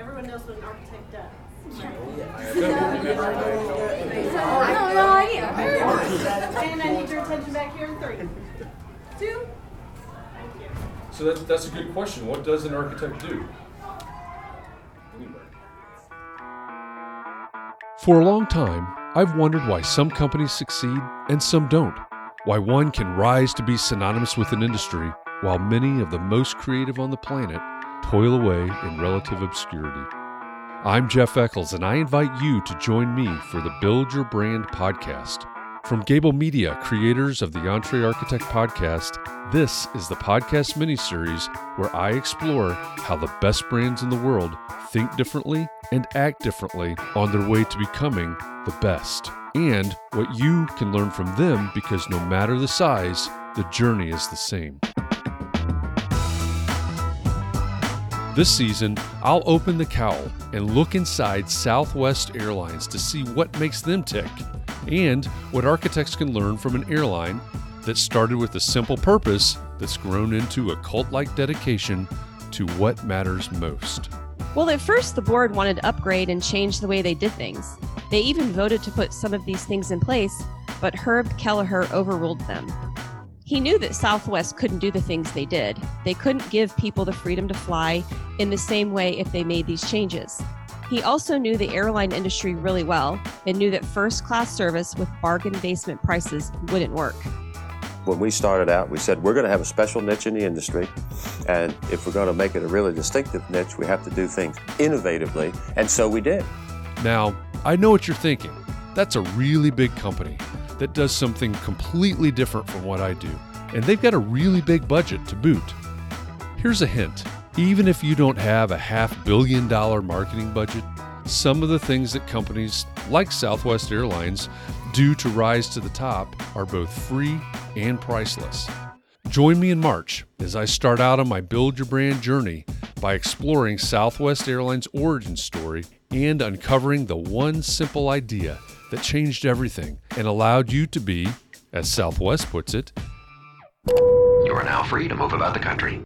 Everyone knows what an architect does. I don't know idea. And I need your attention back here in three, two. Thank you. So that's, that's a good question. What does an architect do? For a long time, I've wondered why some companies succeed and some don't. Why one can rise to be synonymous with an industry, while many of the most creative on the planet toil away in relative obscurity. I'm Jeff Echols, and I invite you to join me for the Build Your Brand podcast. From Gable Media, creators of the EntreArchitect podcast, this is the podcast miniseries where I explore how the best brands in the world think differently and act differently on their way to becoming the best, and what you can learn from them because no matter the size, the journey is the same. This season, I'll open the cowl and look inside Southwest Airlines to see what makes them tick and what architects can learn from an airline that started with a simple purpose that's grown into a cult like dedication to what matters most. Well, at first, the board wanted to upgrade and change the way they did things. They even voted to put some of these things in place, but Herb Kelleher overruled them. He knew that Southwest couldn't do the things they did. They couldn't give people the freedom to fly in the same way if they made these changes. He also knew the airline industry really well and knew that first class service with bargain basement prices wouldn't work. When we started out, we said we're going to have a special niche in the industry, and if we're going to make it a really distinctive niche, we have to do things innovatively, and so we did. Now, I know what you're thinking. That's a really big company that does something completely different from what I do, and they've got a really big budget to boot. Here's a hint even if you don't have a half billion dollar marketing budget, some of the things that companies like Southwest Airlines do to rise to the top are both free and priceless. Join me in March as I start out on my Build Your Brand journey by exploring Southwest Airlines' origin story and uncovering the one simple idea that changed everything and allowed you to be, as Southwest puts it, You are now free to move about the country.